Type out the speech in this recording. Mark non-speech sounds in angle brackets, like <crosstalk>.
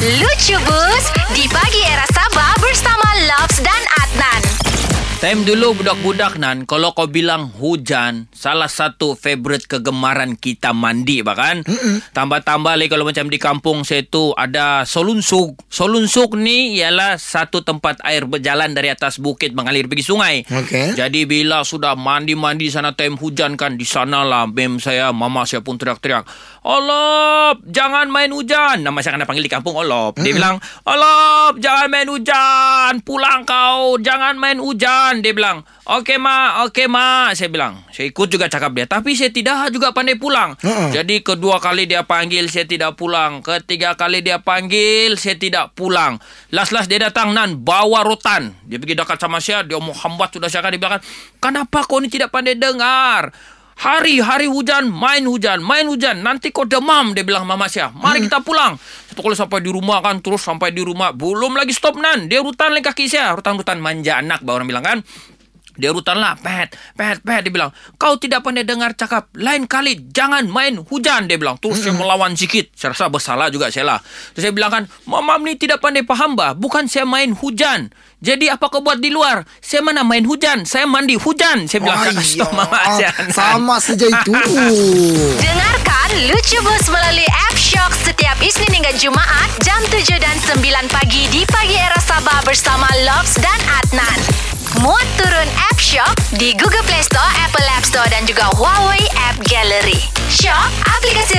Lucu Bus di pagi era Sabah Time dulu budak-budak nan. Kalau kau bilang hujan Salah satu favourite kegemaran kita mandi bahkan Tambah-tambah lagi kalau macam di kampung saya tu Ada solunsuk Solunsuk ni ialah satu tempat air berjalan dari atas bukit mengalir pergi sungai. Okey. Jadi bila sudah mandi-mandi sana time hujan kan Di sana lah mem saya, mama saya pun teriak-teriak Olop, jangan main hujan. Nama saya kena panggil di kampung Olop Dia bilang Olop, jangan main hujan Pulang kau, jangan main hujan Dia bilang. Okey ma, okey ma Saya bilang. Saya ikut juga cakap dia. Tapi saya tidak juga pandai pulang. Ha-ha. Jadi kedua kali dia panggil Saya tidak pulang. Ketiga kali dia panggil Saya tidak pulang. Last-last dia datang Nan bawa rotan. Dia pergi dekat sama saya Dia mau hambat sudah saya Dia bilang Kenapa kau ni tidak pandai dengar Hari hari hujan main hujan main hujan. Nanti kau demam dia bilang mama saya mari kita pulang. Satu kali sampai di rumah kan terus sampai di rumah. Belum lagi stop nan. Dia rutan lagi kaki saya rutan-rutan manja anak baru orang bilang kan dia rutan lah. Pet Pet Pet Dia bilang Kau tidak pandai dengar cakap. Lain kali Jangan main hujan Dia bilang. Terus saya melawan sikit. Saya rasa bersalah juga saya lah. Terus saya bilang kan Mama ni tidak pandai faham bah. Bukan saya main hujan. Jadi apa kau buat di luar? Saya mana main hujan? Saya mandi hujan. Saya bilang stop mama saya Sama saja itu. <laughs> Dengarkan Lucu Bus melalui app Shock setiap Isnin hingga Jumaat jam 7 dan 9 pagi di pagi era Sabah bersama Loves dan Shock di Google Play Store, Apple App Store dan juga Huawei App Gallery. Shock, aplikasi